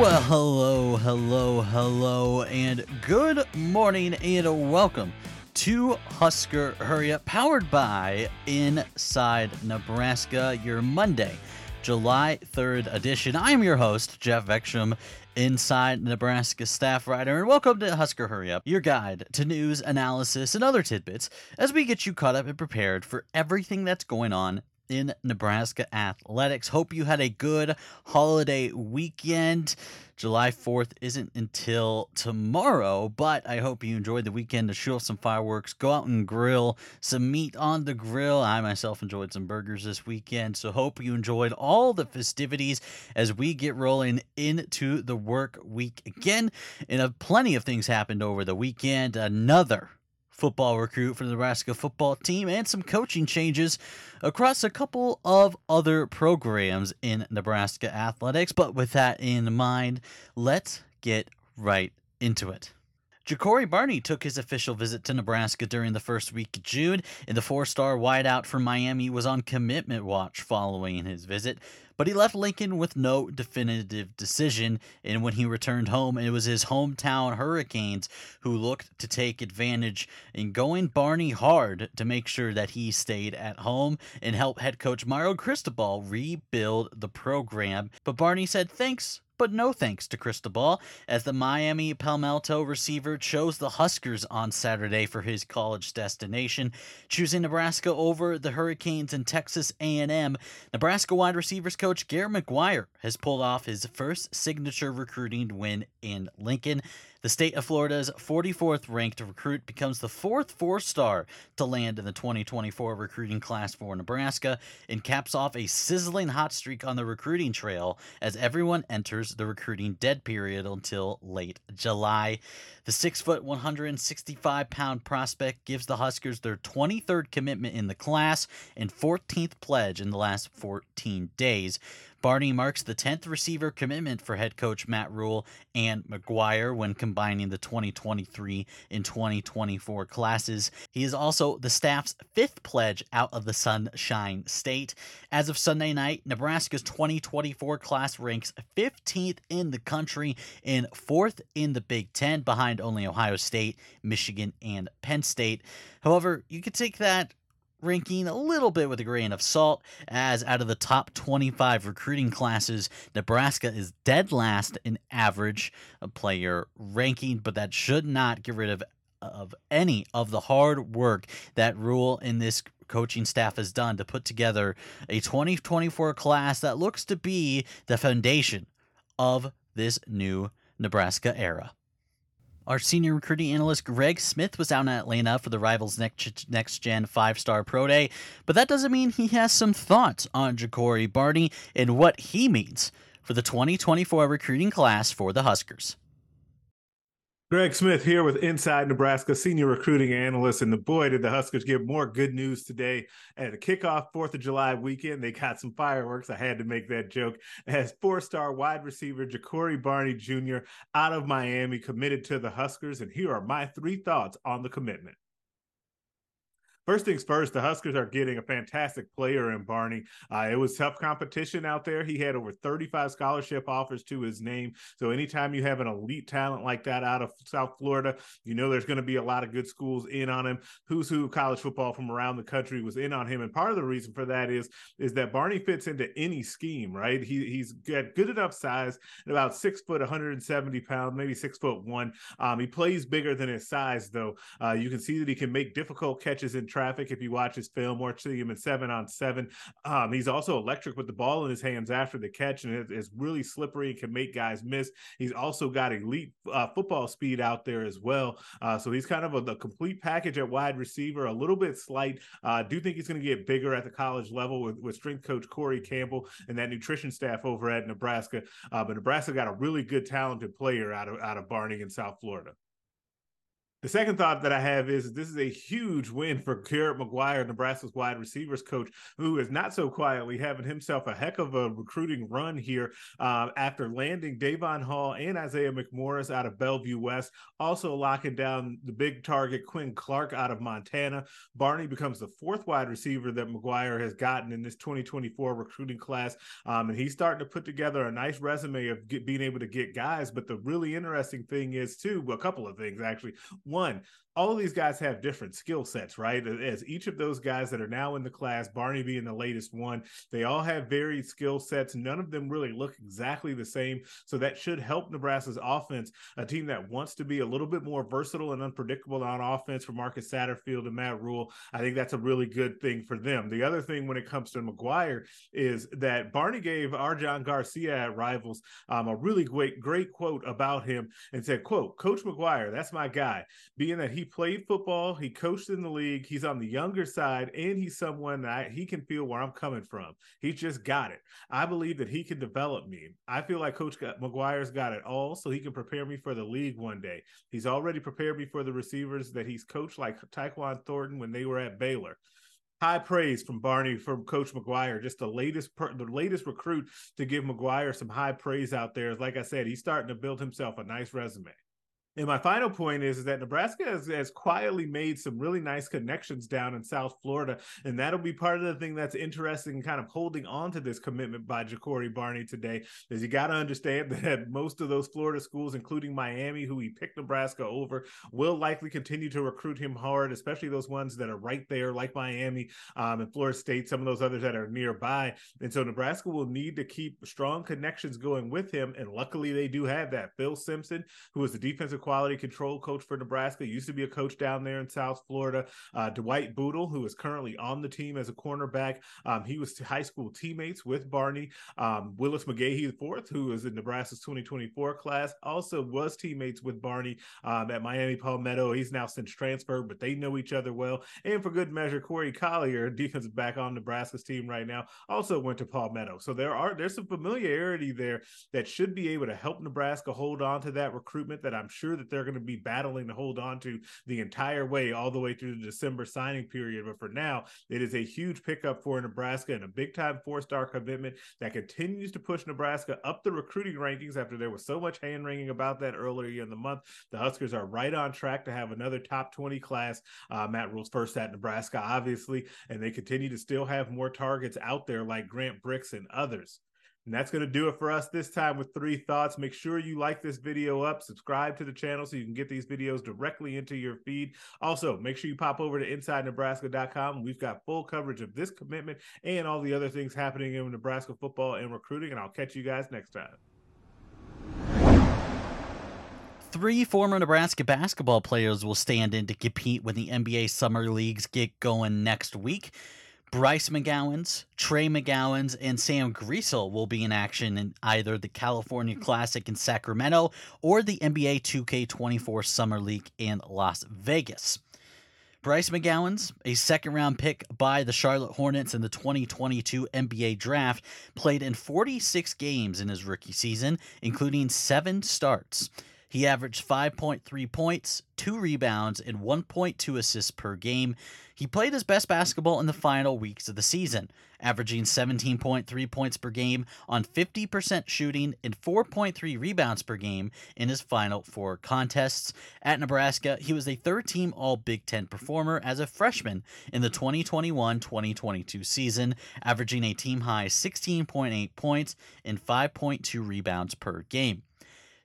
Well, hello, hello, hello, and good morning, and welcome to Husker Hurry Up, powered by Inside Nebraska, your Monday, July 3rd edition. I am your host, Geoff Exstrom, Inside Nebraska staff writer, and welcome to Husker Hurry Up, your guide to news, analysis, and other tidbits as we get you caught up and prepared for everything that's going on in Nebraska athletics. Hope you had a good holiday weekend. July 4th isn't until tomorrow, but I hope you enjoyed the weekend to shoot off some fireworks, go out and grill some meat on the grill. I myself enjoyed some burgers this weekend, so hope you enjoyed all the festivities as we get rolling into the work week again. And plenty of things happened over the weekend. Another football recruit for the Nebraska football team and some coaching changes across a couple of other programs in Nebraska athletics. But with that in mind, let's get right into it. Jacory Barney took his official visit to Nebraska during the first week of June, and the four star wideout from Miami was on commitment watch following his visit. But he left Lincoln with no definitive decision, and when he returned home, it was his hometown Hurricanes who looked to take advantage in going Barney hard to make sure that he stayed at home and help head coach Mario Cristobal rebuild the program. But Barney said thanks, but no thanks to Cristobal, as the Miami Palmetto receiver chose the Huskers on Saturday for his college destination, choosing Nebraska over the Hurricanes and Texas A&M. Nebraska wide receivers coach Garrett McGuire has pulled off his first signature recruiting win in Lincoln. The state of Florida's 44th ranked recruit becomes the fourth four star to land in the 2024 recruiting class for Nebraska and caps off a sizzling hot streak on the recruiting trail as everyone enters the recruiting dead period until late July. The 6 foot, 165 pound prospect gives the Huskers their 23rd commitment in the class and 14th pledge in the last 14 days. Barney marks the 10th receiver commitment for head coach Matt Rhule and McGuire when combining the 2023 and 2024 classes. He is also the staff's fifth pledge out of the Sunshine State. As of Sunday night, Nebraska's 2024 class ranks 15th in the country and fourth in the Big Ten, behind only Ohio State, Michigan, and Penn State. However, you could take that ranking a little bit with a grain of salt, as out of the top 25 recruiting classes, Nebraska is dead last in average uh, player ranking, but that should not get rid of of any of the hard work that Rhule in this coaching staff has done to put together a 2024 class that looks to be the foundation of this new Nebraska era. Our senior recruiting analyst Greg Smith was out in Atlanta for the Rivals Next, next Gen five star pro day, but that doesn't mean he has some thoughts on Jacory Barney and what he means for the 2024 recruiting class for the Huskers. Greg Smith here with Inside Nebraska, senior recruiting analyst. And the boy, did the Huskers give more good news today at a kickoff 4th of July weekend. They got some fireworks. I had to make that joke. As four star wide receiver Jacory Barney Jr. out of Miami committed to the Huskers. And here are my three thoughts on the commitment. First things first, the Huskers are getting a fantastic player in Barney. Uh, it was tough competition out there. He had over 35 scholarship offers to his name. So anytime you have an elite talent like that out of South Florida, you know there's going to be a lot of good schools in on him. Who's who college football from around the country was in on him, and part of the reason for that is is that Barney fits into any scheme. Right? He he's got good enough size, about six foot, 170 pounds, maybe six foot one. Um, he plays bigger than his size, though. Uh, you can see that he can make difficult catches in traffic if you watch his film see him in seven on seven. Um, he's also electric with the ball in his hands after the catch and is really slippery and can make guys miss. He's also got elite uh, football speed out there as well. Uh, so he's kind of a, a, complete package at wide receiver, a little bit slight. Uh, do think he's going to get bigger at the college level with, with strength coach Corey Campbell and that nutrition staff over at Nebraska. Uh, but Nebraska got a really good talented player out of out of Barney in South Florida. The second thought that I have is this is a huge win for Garrett McGuire, Nebraska's wide receivers coach, who is not so quietly having himself a heck of a recruiting run here uh, after landing Davon Hall and Isaiah McMorris out of Bellevue West, also locking down the big target Quinn Clark out of Montana. Barney becomes the fourth wide receiver that McGuire has gotten in this 2024 recruiting class, um, and he's starting to put together a nice resume of get, being able to get guys. But the really interesting thing is too, a couple of things actually one, all of these guys have different skill sets, right? As each of those guys that are now in the class, Barney being the latest one, they all have varied skill sets. None of them really look exactly the same. So that should help Nebraska's offense, a team that wants to be a little bit more versatile and unpredictable on offense for Marcus Satterfield and Matt Rhule. I think that's a really good thing for them. The other thing when it comes to McGuire is that Barney gave our John Garcia at Rivals um, a really great, great quote about him and said, quote, Coach McGuire, that's my guy. Being that he played football, he coached in the league, he's on the younger side, and he's someone that he can feel where I'm coming from. He's just got it. I believe that he can develop me. I feel like Coach McGuire's got it all, so he can prepare me for the league one day. He's already prepared me for the receivers that he's coached, like Tyquan Thornton when they were at Baylor high praise from Barney from Coach McGuire. Just the latest the latest recruit to give McGuire some high praise out there. Like I said, he's starting to build himself a nice resume. And my final point is, is that Nebraska has, has, quietly made some really nice connections down in South Florida. And that'll be part of the thing that's interesting, kind of holding on to this commitment by Jacory Barney today, is you got to understand that most of those Florida schools, including Miami, who he picked Nebraska over, will likely continue to recruit him hard, especially those ones that are right there, like Miami um, and Florida State, some of those others that are nearby. And so Nebraska will need to keep strong connections going with him. And luckily, they do have that. Phil Simpson, who is the defensive quality control coach for Nebraska. Used to be a coach down there in South Florida. Uh, Dwight Bootle, who is currently on the team as a cornerback. Um, he was high school teammates with Barney. Um, Willis McGahee IV, who is in Nebraska's 2024 class, also was teammates with Barney um, at Miami Palmetto. He's now since transferred, but they know each other well. And for good measure, Corey Collier, defensive back on Nebraska's team right now, also went to Palmetto. So there are there's some familiarity there that should be able to help Nebraska hold on to that recruitment that I'm sure sure that they're going to be battling to hold on to the entire way, all the way through the December signing period. But for now, it is a huge pickup for Nebraska and a big time four star commitment that continues to push Nebraska up the recruiting rankings after there was so much hand wringing about that earlier in the month. The Huskers are right on track to have another top 20 class. Uh, Matt Rhule's first at Nebraska, obviously, and they continue to still have more targets out there like Grant Bricks and others. And that's going to do it for us this time with three thoughts. Make sure you like this video up, subscribe to the channel so you can get these videos directly into your feed. Also, make sure you pop over to InsideNebraska.com. We've got full coverage of this commitment and all the other things happening in Nebraska football and recruiting. And I'll catch you guys next time. Three former Nebraska basketball players will stand in to compete when the NBA Summer Leagues get going next week. Bryce McGowens, Trey McGowens, and Sam Griesel will be in action in either the California Classic in Sacramento or the NBA 2K24 Summer League in Las Vegas. Bryce McGowens, a second round pick by the Charlotte Hornets in the 2022 NBA draft, played in 46 games in his rookie season, including seven starts. He averaged 5.3 points, 2 rebounds, and 1.2 assists per game. He played his best basketball in the final weeks of the season, averaging 17.3 points per game on 50% shooting and 4.3 rebounds per game in his final four contests. At Nebraska, he was a third team All Big Ten performer as a freshman in the 2021 2022 season, averaging a team high 16.8 points and 5.2 rebounds per game.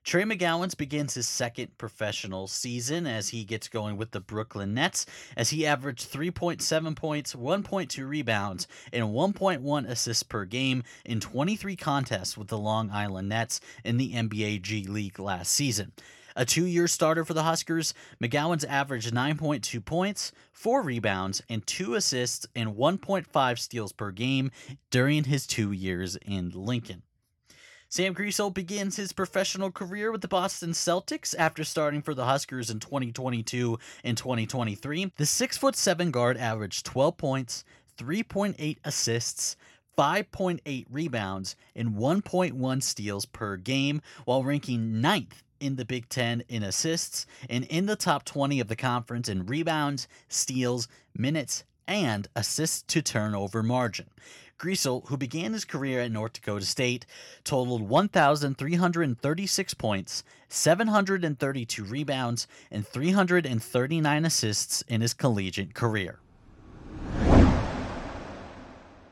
Trey McGowens begins his second professional season as he gets going with the Brooklyn Nets, as he averaged 3.7 points, 1.2 rebounds, and 1.1 assists per game in 23 contests with the Long Island Nets in the NBA G League last season. A two year starter for the Huskers, McGowens averaged 9.2 points, 4 rebounds, and 2 assists and 1.5 steals per game during his two years in Lincoln. Sam Griesel begins his professional career with the Boston Celtics after starting for the Huskers in 2022 and 2023. The 6'7 guard averaged 12 points, 3.8 assists, 5.8 rebounds, and 1.1 steals per game, while ranking ninth in the Big Ten in assists and in the top 20 of the conference in rebounds, steals, minutes, and assists to turnover margin. Griesel, who began his career at North Dakota State, totaled 1,336 points, 732 rebounds, and 339 assists in his collegiate career.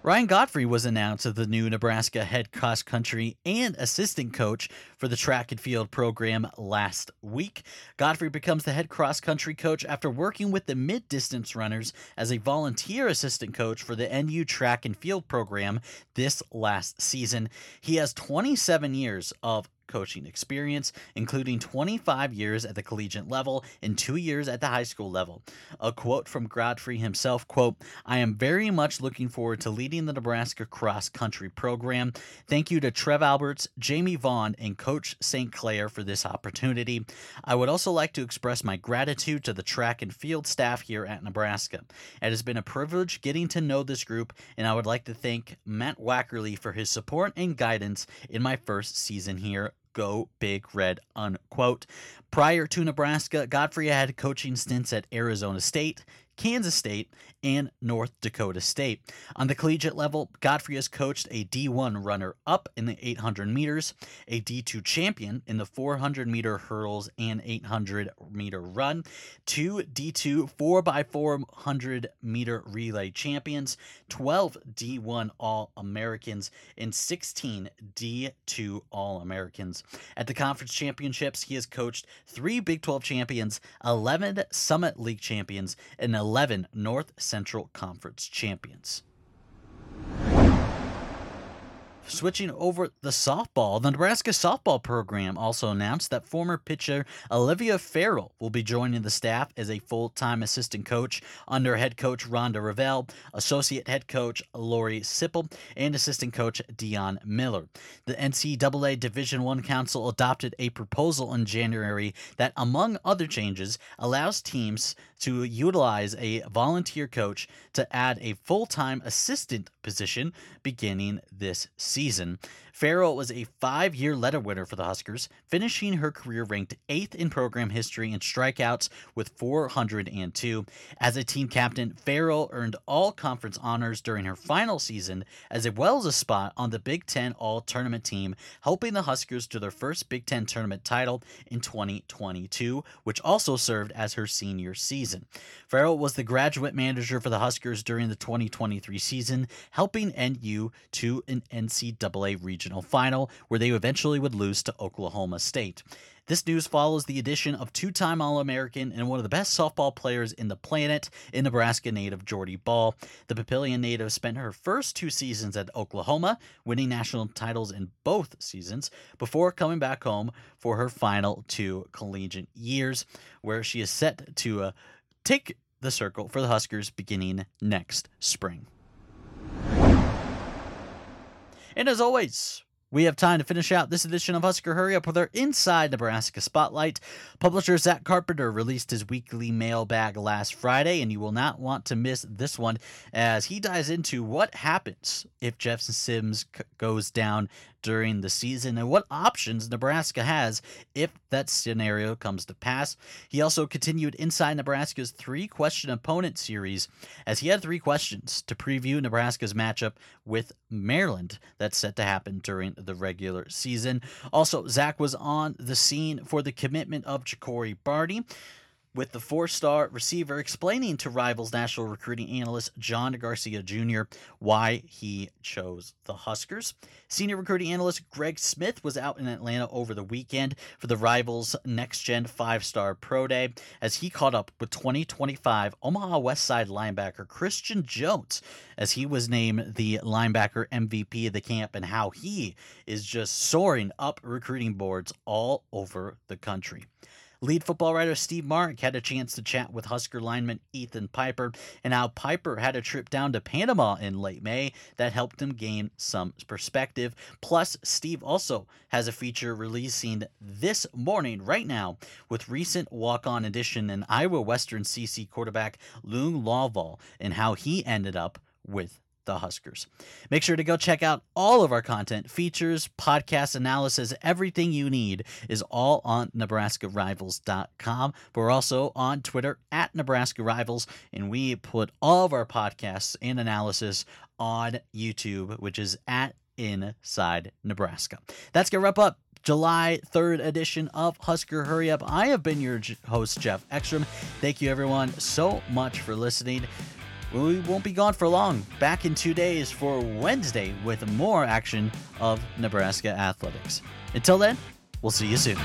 Ryan Godfrey was announced as the new Nebraska head cross country and assistant coach for the track and field program last week. Godfrey becomes the head cross country coach after working with the mid distance runners as a volunteer assistant coach for the NU track and field program this last season. He has 27 years of coaching experience, including 25 years at the collegiate level and two years at the high school level. A quote from Godfrey himself, quote, I am very much looking forward to leading the Nebraska cross country program. Thank you to Trev Alberts, Jamie Vaughn, and Coach St. Clair for this opportunity. I would also like to express my gratitude to the track and field staff here at Nebraska. It has been a privilege getting to know this group, and I would like to thank Matt Wackerly for his support and guidance in my first season here go big red unquote. Prior to nebraska godfrey had coaching stints at arizona state Kansas State, and North Dakota State. On the collegiate level, Godfrey has coached a D1 runner up in the 800 meters, a D2 champion in the 400 meter hurdles and 800 meter run, two D2 4x400 meter relay champions, 12 D1 All Americans, and 16 D2 All Americans. At the conference championships, he has coached three Big 12 champions, 11 Summit League champions, and 11 North Central Conference champions. Switching over the softball, the Nebraska softball program also announced that former pitcher Olivia Farrell will be joining the staff as a full time assistant coach under head coach Rhonda Revelle, associate head coach Lori Sipple, and assistant coach Dion Miller. The NCAA Division One Council adopted a proposal in January that, among other changes, allows teams to utilize a volunteer coach to add a full time assistant position beginning this season. Farrell was a five year letter winner for the Huskers, finishing her career ranked eighth in program history in strikeouts with 402. As a team captain, Farrell earned all conference honors during her final season, as well as a spot on the Big Ten All Tournament team, helping the Huskers to their first Big Ten tournament title in 2022, which also served as her senior season. Farrell was the graduate manager for the Huskers during the 2023 season, helping NU to an NCAA regional final, where they eventually would lose to Oklahoma State. This news follows the addition of two time All American and one of the best softball players in the planet in Nebraska native Jordy Bahl. The Papillion native spent her first two seasons at Oklahoma, winning national titles in both seasons, before coming back home for her final two collegiate years, where she is set to uh, take the circle for the Huskers beginning next spring. And as always, we have time to finish out this edition of Husker Hurry Up with our Inside Nebraska Spotlight. Publisher Zach Carpenter released his weekly mailbag last Friday, and you will not want to miss this one as he dives into what happens if Jefferson Sims goes down during the season and what options Nebraska has if that scenario comes to pass. He also continued inside Nebraska's three question opponent series as he had three questions to preview Nebraska's matchup with Maryland that's set to happen during the regular season. Also, Zach was on the scene for the commitment of Jacory Barney with the four star receiver explaining to Rivals national recruiting analyst John Garcia Jr. why he chose the Huskers. Senior recruiting analyst Greg Smith was out in Atlanta over the weekend for the Rivals Next Gen five star pro day as he caught up with 2025 Omaha West Side linebacker Christian Jones as he was named the linebacker MVP of the camp and how he is just soaring up recruiting boards all over the country. Lead football writer Steve Marik had a chance to chat with Husker lineman Ethan Piper and how Piper had a trip down to Panama in late May that helped him gain some perspective. Plus, Steve also has a feature releasing this morning, right now, with recent walk on addition and Iowa Western CC quarterback Lou Lawval and how he ended up with the Huskers. Make sure to go check out all of our content, features, podcast analysis, everything you need is all on NebraskaRivals.com. We're also on Twitter at Nebraska Rivals, and we put all of our podcasts and analysis on YouTube, which is at Inside Nebraska. That's going to wrap up July 3rd edition of Husker Hurry Up. I have been your host, Geoff Exstrom. Thank you, everyone, so much for listening. We won't be gone for long. Back in two days for Wednesday with more action of Nebraska athletics. Until then, we'll see you soon.